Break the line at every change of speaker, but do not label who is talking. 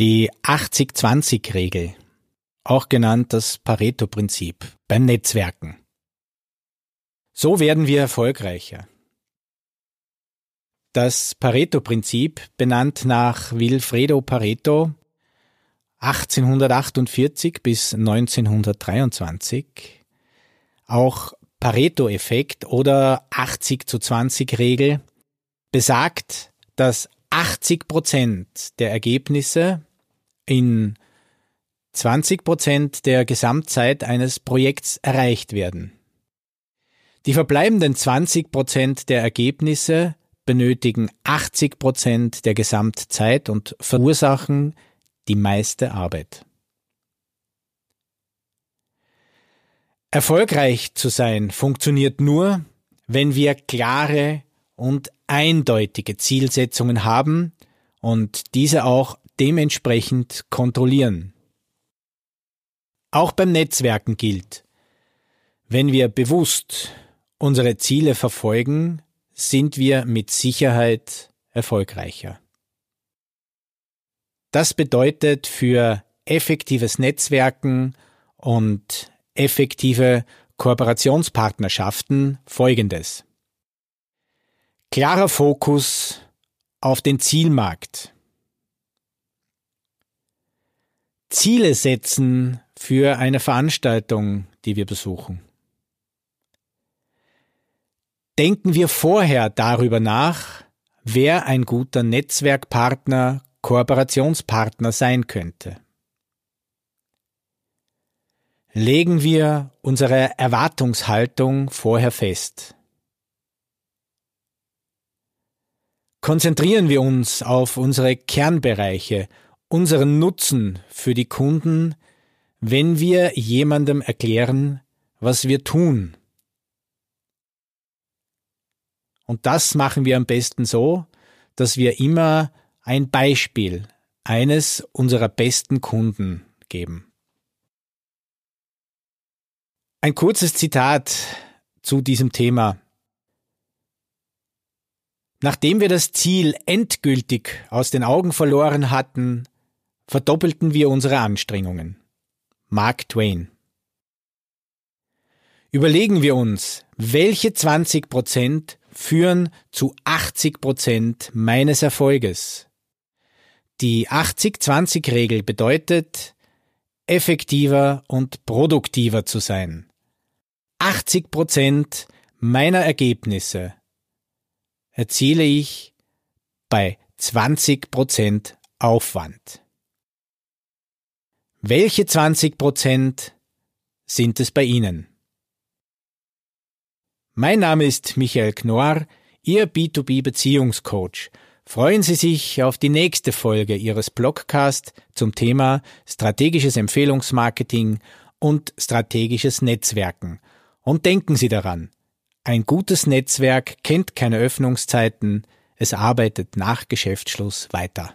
Die 80-20-Regel, auch genannt das Pareto-Prinzip beim Netzwerken. So werden wir erfolgreicher. Das Pareto-Prinzip, benannt nach Wilfredo Pareto, 1848 bis 1923, auch Pareto-Effekt oder 80 zu 20 Regel, besagt, dass 80 Prozent der Ergebnisse in 20 Prozent der Gesamtzeit eines Projekts erreicht werden. Die verbleibenden 20 Prozent der Ergebnisse benötigen 80 Prozent der Gesamtzeit und verursachen die meiste Arbeit. Erfolgreich zu sein funktioniert nur, wenn wir klare und eindeutige Zielsetzungen haben und diese auch dementsprechend kontrollieren. Auch beim Netzwerken gilt, wenn wir bewusst unsere Ziele verfolgen, sind wir mit Sicherheit erfolgreicher. Das bedeutet für effektives Netzwerken und effektive Kooperationspartnerschaften Folgendes. Klarer Fokus auf den Zielmarkt. Ziele setzen für eine Veranstaltung, die wir besuchen. Denken wir vorher darüber nach, wer ein guter Netzwerkpartner, Kooperationspartner sein könnte. Legen wir unsere Erwartungshaltung vorher fest. Konzentrieren wir uns auf unsere Kernbereiche, unseren Nutzen für die Kunden, wenn wir jemandem erklären, was wir tun. Und das machen wir am besten so, dass wir immer ein Beispiel eines unserer besten Kunden geben. Ein kurzes Zitat zu diesem Thema Nachdem wir das Ziel endgültig aus den Augen verloren hatten, verdoppelten wir unsere Anstrengungen. Mark Twain. Überlegen wir uns, welche 20 Prozent führen zu 80 Prozent meines Erfolges. Die 80-20-Regel bedeutet, effektiver und produktiver zu sein. 80 Prozent meiner Ergebnisse erziele ich bei 20 Prozent Aufwand. Welche 20 Prozent sind es bei Ihnen? Mein Name ist Michael Knorr, Ihr B2B Beziehungscoach. Freuen Sie sich auf die nächste Folge Ihres Blogcast zum Thema strategisches Empfehlungsmarketing und strategisches Netzwerken. Und denken Sie daran, ein gutes Netzwerk kennt keine Öffnungszeiten, es arbeitet nach Geschäftsschluss weiter.